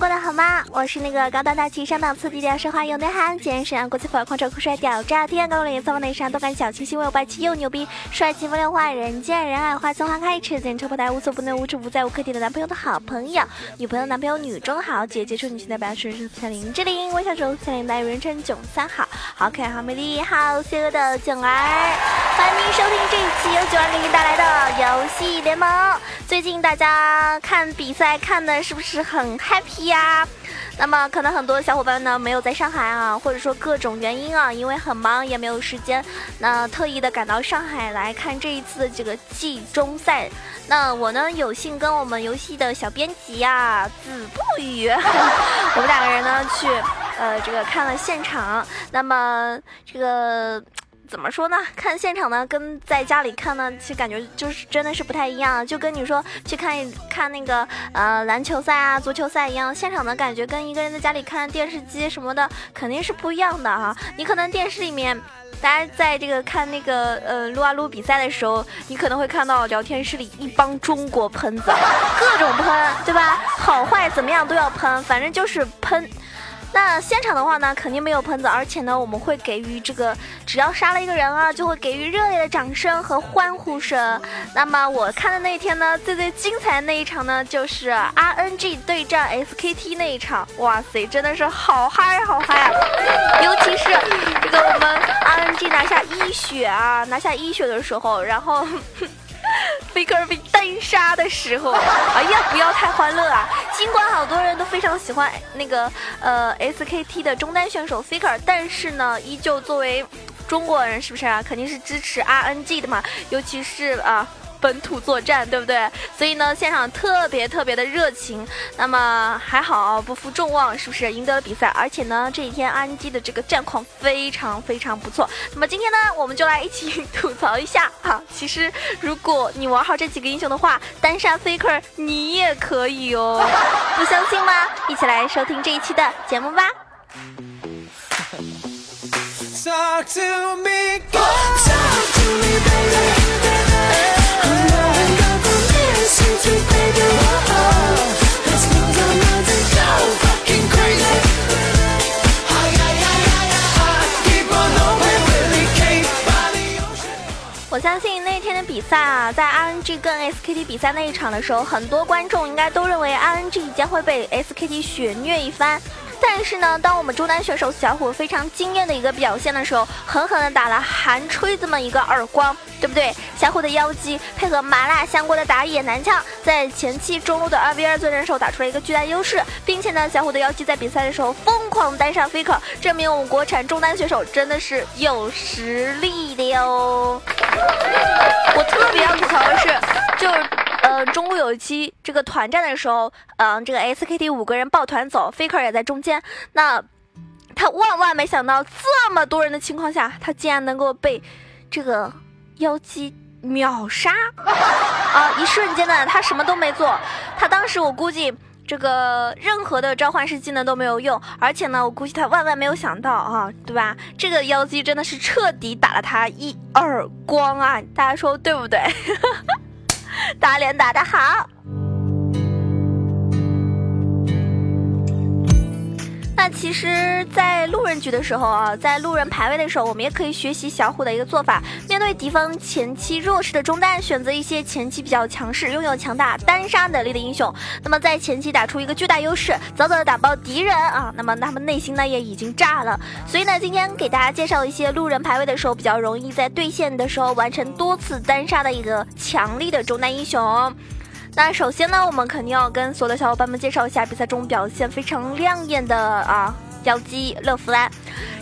过得好吗？我是那个高端大气上档次、低调奢华有内涵、今天沈阳国际范儿、狂拽酷帅屌炸天、高冷颜色往内伤、动感小清新、温柔霸气又牛逼、帅气风流坏、人见人爱、花见花开、车见车爆胎、无所不能、无处不在、无可替代的男朋友的好朋友、女朋友、男朋友、女中豪杰、杰出女性代表是小林志玲、微笑手、小林代人称囧三好、好可爱、好美丽、好邪恶的囧儿。欢迎收听这一期由九儿给您带来的游戏联盟。最近大家看比赛看的是不是很 happy 呀？那么可能很多小伙伴呢没有在上海啊，或者说各种原因啊，因为很忙也没有时间，那特意的赶到上海来看这一次的这个季中赛。那我呢有幸跟我们游戏的小编辑呀子不语，我们两个人呢去呃这个看了现场。那么这个。怎么说呢？看现场呢，跟在家里看呢，其实感觉就是真的是不太一样。就跟你说去看一看那个呃篮球赛啊、足球赛一样，现场的感觉跟一个人在家里看电视机什么的肯定是不一样的啊。你可能电视里面，大家在这个看那个呃撸啊撸比赛的时候，你可能会看到聊天室里一帮中国喷子，各种喷，对吧？好坏怎么样都要喷，反正就是喷。那现场的话呢，肯定没有喷子，而且呢，我们会给予这个，只要杀了一个人啊，就会给予热烈的掌声和欢呼声。那么我看的那一天呢，最最精彩的那一场呢，就是 RNG 对战 SKT 那一场，哇塞，真的是好嗨好嗨啊！尤其是这个我们 RNG 拿下一血啊，拿下一血的时候，然后。Faker 被单杀的时候，哎呀，不要太欢乐啊！尽管好多人都非常喜欢那个呃 SKT 的中单选手 Faker，但是呢，依旧作为中国人，是不是啊？肯定是支持 RNG 的嘛，尤其是啊。本土作战，对不对？所以呢，现场特别特别的热情。那么还好，不负众望，是不是赢得了比赛？而且呢，这一天 RNG 的这个战况非常非常不错。那么今天呢，我们就来一起吐槽一下啊。其实，如果你玩好这几个英雄的话，单杀 Faker 你也可以哦。不相信吗？一起来收听这一期的节目吧。Talk to me, 相信那天的比赛啊，在 RNG 跟 SKT 比赛那一场的时候，很多观众应该都认为 RNG 将会被 SKT 血虐一番。但是呢，当我们中单选手小虎非常惊艳的一个表现的时候，狠狠的打了韩吹这么一个耳光，对不对？小虎的妖姬配合麻辣香锅的打野男枪，在前期中路的二 v 二做人手打出了一个巨大优势，并且呢，小虎的妖姬在比赛的时候疯狂单杀 faker，证明我们国产中单选手真的是有实力的哟。我特别要吐槽的是，就是。呃，中路有一期这个团战的时候，嗯，这个 SKT 五个人抱团走，Faker 也在中间。那他万万没想到，这么多人的情况下，他竟然能够被这个妖姬秒杀啊！一瞬间呢，他什么都没做。他当时我估计这个任何的召唤师技能都没有用，而且呢，我估计他万万没有想到啊，对吧？这个妖姬真的是彻底打了他一耳光啊！大家说对不对？打脸打得好。那其实，在路人局的时候啊，在路人排位的时候，我们也可以学习小虎的一个做法。面对敌方前期弱势的中单，选择一些前期比较强势、拥有强大单杀能力的英雄。那么在前期打出一个巨大优势，早早的打爆敌人啊，那么他们内心呢也已经炸了。所以呢，今天给大家介绍一些路人排位的时候比较容易在对线的时候完成多次单杀的一个强力的中单英雄。那首先呢，我们肯定要跟所有的小伙伴们介绍一下比赛中表现非常亮眼的啊妖姬乐芙兰。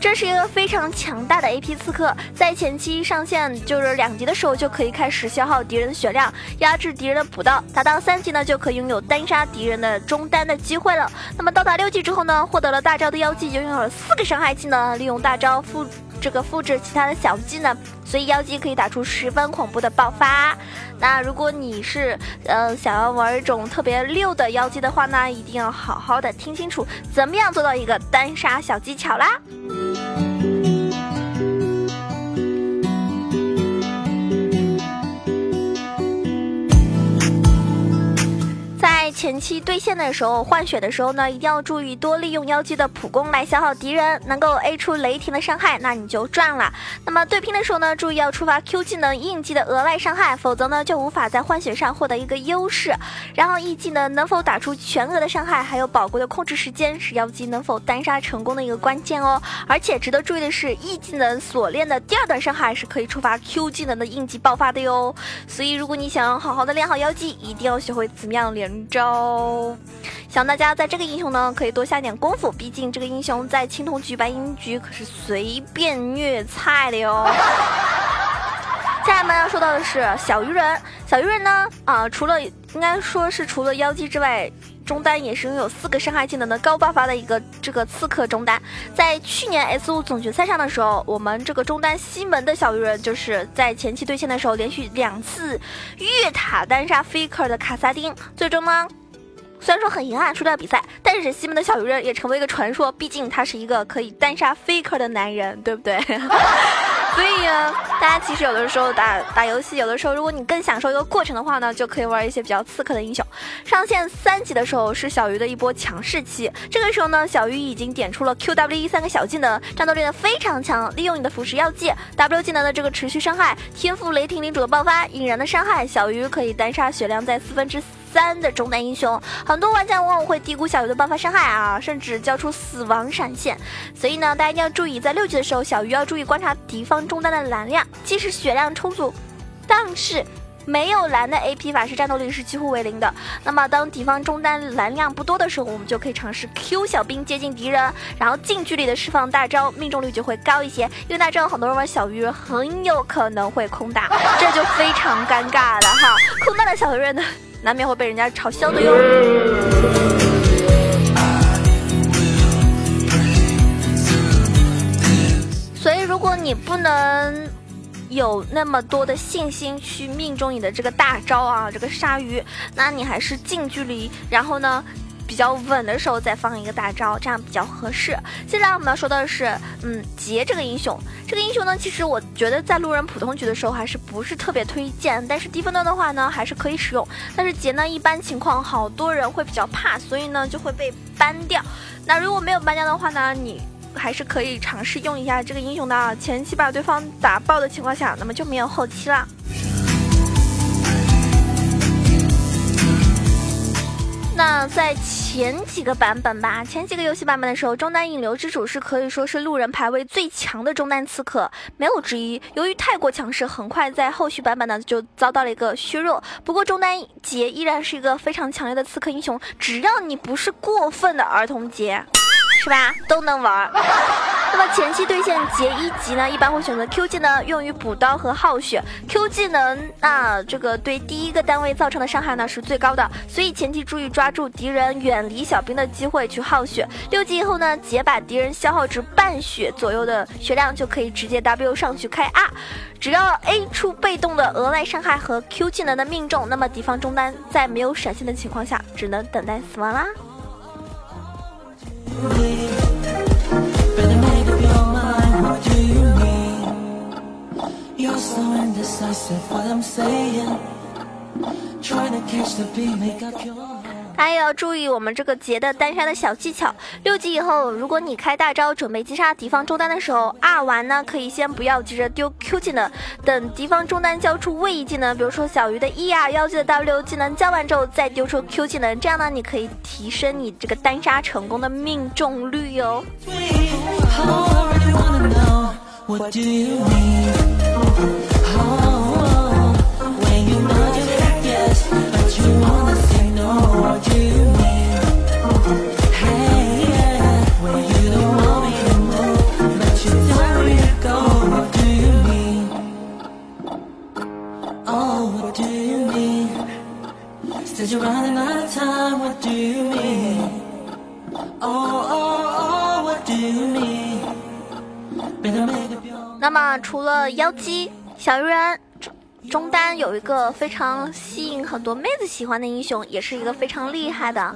这是一个非常强大的 AP 刺客，在前期上线就是两级的时候就可以开始消耗敌人的血量，压制敌人的补刀。达到三级呢，就可以拥有单杀敌人的中单的机会了。那么到达六级之后呢，获得了大招的妖姬拥有了四个伤害技能，利用大招附这个复制其他的小技能，所以妖姬可以打出十分恐怖的爆发。那如果你是呃想要玩一种特别溜的妖姬的话呢，一定要好好的听清楚怎么样做到一个单杀小技巧啦。前期对线的时候换血的时候呢，一定要注意多利用妖姬的普攻来消耗敌人，能够 A 出雷霆的伤害，那你就赚了。那么对拼的时候呢，注意要触发 Q 技能应激的额外伤害，否则呢就无法在换血上获得一个优势。然后 E 技能能否打出全额的伤害，还有宝贵的控制时间，是妖姬能否单杀成功的一个关键哦。而且值得注意的是，E 技能锁链的第二段伤害是可以触发 Q 技能的应急爆发的哟。所以如果你想要好好的练好妖姬，一定要学会怎么样连招。希望大家在这个英雄呢可以多下点功夫，毕竟这个英雄在青铜局、白银局可是随便虐菜的哟。下面要说到的是小鱼人，小鱼人呢啊，除了应该说是除了妖姬之外。中单也是拥有四个伤害技能的高爆发的一个这个刺客中单，在去年 S 五总决赛上的时候，我们这个中单西门的小鱼人就是在前期对线的时候连续两次越塔单杀 Faker 的卡萨丁，最终呢，虽然说很遗憾输掉比赛，但是西门的小鱼人也成为一个传说，毕竟他是一个可以单杀 Faker 的男人，对不对？所以呢，大家其实有的时候打打游戏，有的时候如果你更享受一个过程的话呢，就可以玩一些比较刺客的英雄。上线三级的时候是小鱼的一波强势期，这个时候呢，小鱼已经点出了 QWE 三个小技能，战斗力呢非常强，利用你的腐蚀药剂，W 技能的这个持续伤害，天赋雷霆领主的爆发，引燃的伤害，小鱼可以单杀血量在四分之三的中单英雄。很多玩家往往会低估小鱼的爆发伤害啊，甚至交出死亡闪现。所以呢，大家一定要注意，在六级的时候，小鱼要注意观察敌方。中单的蓝量，即使血量充足，但是没有蓝的 AP 法师战斗力是几乎为零的。那么当敌方中单蓝量不多的时候，我们就可以尝试 Q 小兵接近敌人，然后近距离的释放大招，命中率就会高一些。因为大招很多人玩小鱼很有可能会空大，这就非常尴尬了哈。空大的小鱼人呢，难免会被人家嘲笑的哟。所以如果你不能有那么多的信心去命中你的这个大招啊，这个鲨鱼，那你还是近距离，然后呢比较稳的时候再放一个大招，这样比较合适。接下来我们要说的是，嗯，杰这个英雄，这个英雄呢，其实我觉得在路人普通局的时候还是不是特别推荐，但是低分段的话呢，还是可以使用。但是杰呢，一般情况好多人会比较怕，所以呢就会被 ban 掉。那如果没有 ban 掉的话呢，你。还是可以尝试用一下这个英雄的，前期把对方打爆的情况下，那么就没有后期了。那在前几个版本吧，前几个游戏版本的时候，中单引流之主是可以说是路人排位最强的中单刺客，没有之一。由于太过强势，很快在后续版本呢就遭到了一个削弱。不过中单杰依然是一个非常强烈的刺客英雄，只要你不是过分的儿童节。是吧？都能玩。那么前期对线劫一级呢，一般会选择 Q 技能用于补刀和耗血。Q 技能啊，这个对第一个单位造成的伤害呢是最高的，所以前期注意抓住敌人远离小兵的机会去耗血。六级以后呢，劫把敌人消耗至半血左右的血量，就可以直接 W 上去开 R。只要 A 出被动的额外伤害和 Q 技能的命中，那么敌方中单在没有闪现的情况下，只能等待死亡啦。you're so indecisive what I'm saying. Trying to catch the beat, make up your mind. 大家要注意我们这个劫的单杀的小技巧。六级以后，如果你开大招准备击杀敌方中单的时候，R 完呢可以先不要急着丢 Q 技能，等敌方中单交出位移技能，比如说小鱼的 E 啊，妖姬的 W 技能交完之后再丢出 Q 技能，这样呢你可以提升你这个单杀成功的命中率哟。So what do you mean？那么，除了妖姬、小鱼人中单，有一个非常吸引很多妹子喜欢的英雄，也是一个非常厉害的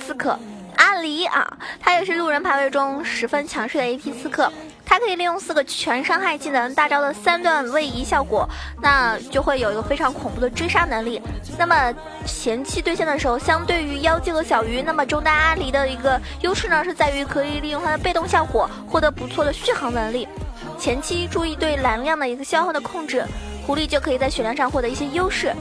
刺客阿离啊！他也是路人排位中十分强势的 AP 刺客。它可以利用四个全伤害技能大招的三段位移效果，那就会有一个非常恐怖的追杀能力。那么前期对线的时候，相对于妖姬和小鱼，那么中单阿离的一个优势呢，是在于可以利用它的被动效果获得不错的续航能力。前期注意对蓝量的一个消耗的控制，狐狸就可以在血量上获得一些优势。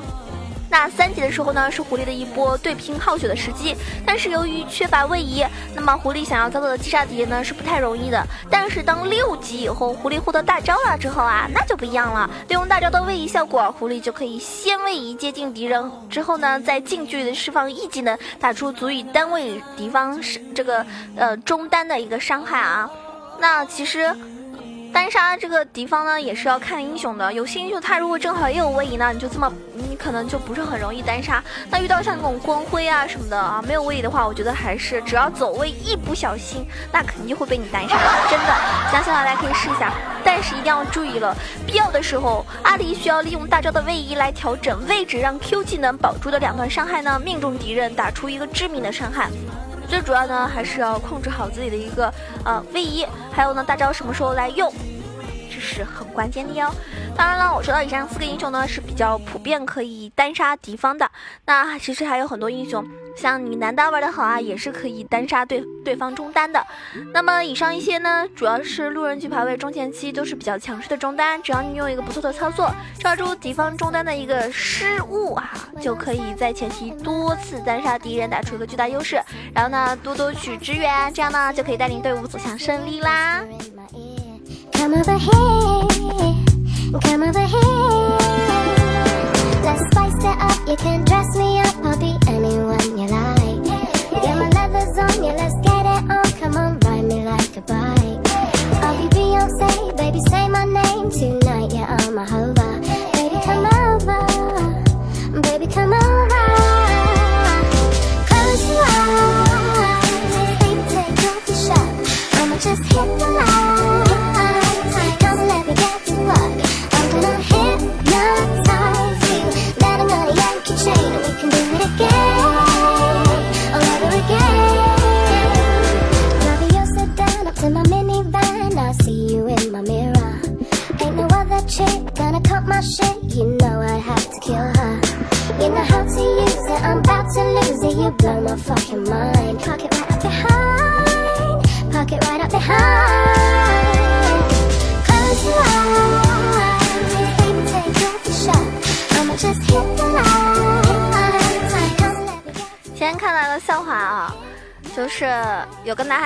那三级的时候呢，是狐狸的一波对拼耗血的时机，但是由于缺乏位移，那么狐狸想要遭到的击杀敌人呢是不太容易的。但是当六级以后，狐狸获得大招了之后啊，那就不一样了。利用大招的位移效果，狐狸就可以先位移接近敌人，之后呢，再近距离的释放 E 技能，打出足以单位敌方是这个呃中单的一个伤害啊。那其实。单杀这个敌方呢，也是要看英雄的。有些英雄他如果正好也有位移呢，你就这么，可能就不是很容易单杀。那遇到像那种光辉啊什么的啊，没有位移的话，我觉得还是只要走位一不小心，那肯定会被你单杀。真的，相信大家可以试一下。但是一定要注意了，必要的时候，阿离需要利用大招的位移来调整位置，让 Q 技能保住的两段伤害呢，命中敌人，打出一个致命的伤害。最主要呢，还是要控制好自己的一个呃位移，还有呢大招什么时候来用，这是很关键的哟。当然了，我说到以上四个英雄呢是比较普遍可以单杀敌方的，那其实还有很多英雄。像你男单玩的好啊，也是可以单杀对对方中单的。那么以上一些呢，主要是路人局排位中前期都是比较强势的中单，只要你用一个不错的操作，抓住敌方中单的一个失误啊，就可以在前期多次单杀敌人，打出一个巨大优势。然后呢，多多去支援，这样呢就可以带领队伍走向胜利啦。Come over here, come over here. Let's spice it up. You can dress me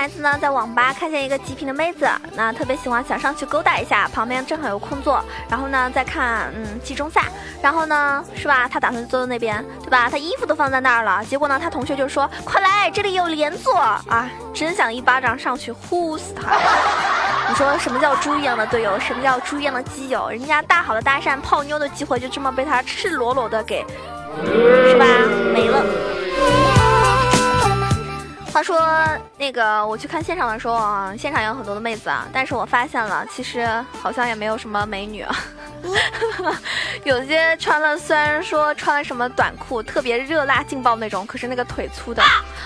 孩子呢，在网吧看见一个极品的妹子，那特别喜欢，想上去勾搭一下。旁边正好有空座，然后呢，在看嗯季中赛，然后呢，是吧？他打算坐在那边，对吧？他衣服都放在那儿了。结果呢，他同学就说：“快来，这里有连坐啊！”真想一巴掌上去呼死他。你说什么叫猪一样的队友？什么叫猪一样的基友？人家大好的搭讪泡妞的机会就这么被他赤裸裸的给，是吧？没了。话说那个，我去看现场的时候啊，现场有很多的妹子啊，但是我发现了，其实好像也没有什么美女啊，有些穿了，虽然说穿了什么短裤，特别热辣劲爆那种，可是那个腿粗的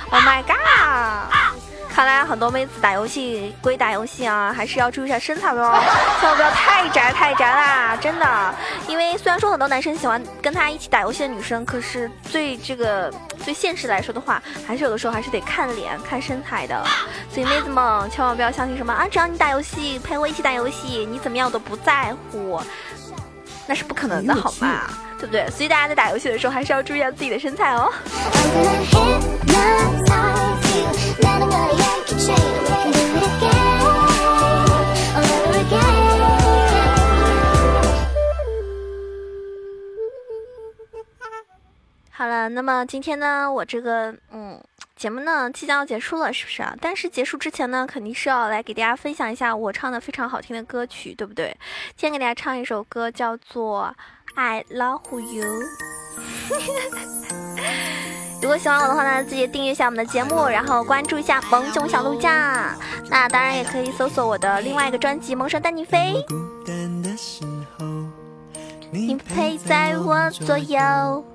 ，Oh my god！看来很多妹子打游戏归打游戏啊，还是要注意一下身材的哦，千万不要太宅太宅啦，真的。因为虽然说很多男生喜欢跟他一起打游戏的女生，可是最这个最现实来说的话，还是有的时候还是得看脸看身材的。所以妹子们千万不要相信什么啊，只要你打游戏陪我一起打游戏，你怎么样我都不在乎，那是不可能的好吗？对不对？所以大家在打游戏的时候还是要注意下自己的身材哦。好了，那么今天呢，我这个嗯节目呢即将要结束了，是不是啊？但是结束之前呢，肯定是要来给大家分享一下我唱的非常好听的歌曲，对不对？今天给大家唱一首歌，叫做《I Love You》。如果喜欢我的话呢，记得订阅一下我们的节目，然后关注一下萌囧小鹿酱。那当然也可以搜索我的另外一个专辑《萌神带你飞》。你陪在我左右。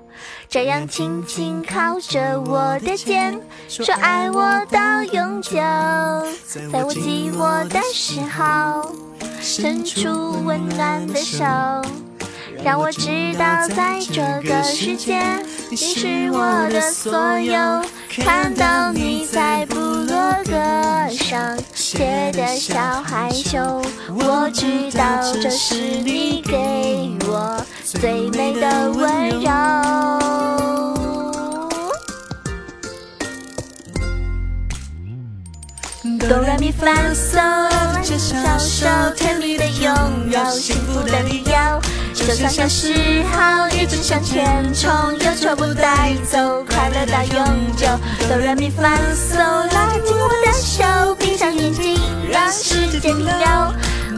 这样轻轻靠着我的肩，说爱我到永久。在我寂寞的时候，伸出温暖的手，让我知道在这个世界，你是我的所有。看到你在部落格上写的小害羞，我知道这是你给我最美的温柔。哆来咪发嗦，拉着小手，甜蜜的拥有，幸福的理由。就像小时候一直向前冲，忧愁不带走，快乐到永久。哆来咪发嗦，拉紧我的手，闭上眼睛，让时间停留。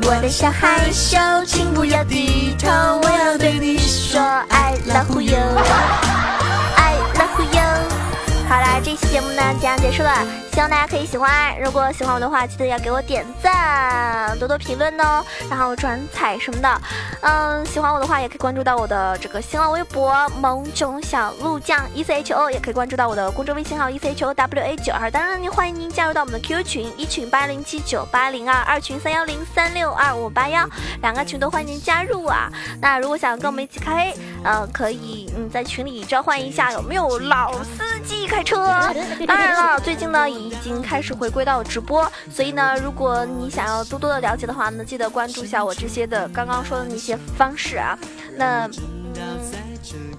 我的小害羞，请不要低头，我要对你说，I love you 这期节目呢即将结束了，希望大家可以喜欢。如果喜欢我的话，记得要给我点赞，多多评论哦，然后转采什么的。嗯，喜欢我的话也可以关注到我的这个新浪微博萌宠小鹿酱 E C H O，也可以关注到我的公众微信号 E C H O W A 九二。当然，您欢迎您加入到我们的 QQ 群，一群八零七九八零二，二群三幺零三六二五八幺，两个群都欢迎您加入啊。那如果想跟我们一起开黑，呃，可以嗯在群里召唤一下，有没有老司机开？车，当然了，最近呢已经开始回归到直播，所以呢，如果你想要多多的了解的话呢，记得关注一下我这些的刚刚说的那些方式啊。那，嗯，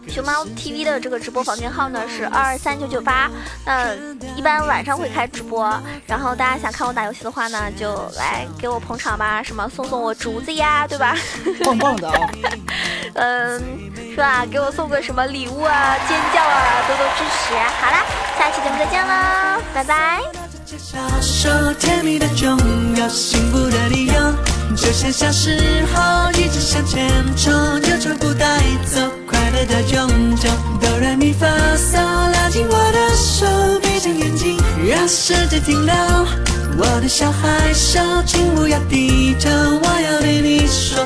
熊猫 TV 的这个直播房间号呢是二二三九九八，那一般晚上会开直播，然后大家想看我打游戏的话呢，就来给我捧场吧，什么送送我竹子呀，对吧？棒棒的啊！嗯，是吧？给我送个什么礼物啊？尖叫啊！多多支持！好啦，下期节目再见喽，拜拜。就像小时候一直向前冲，忧愁不带走，快乐的永久。哆来咪发嗦，拉紧我的手，闭上眼睛，让时间停留。我的小害羞，请不要低头，我要对你说。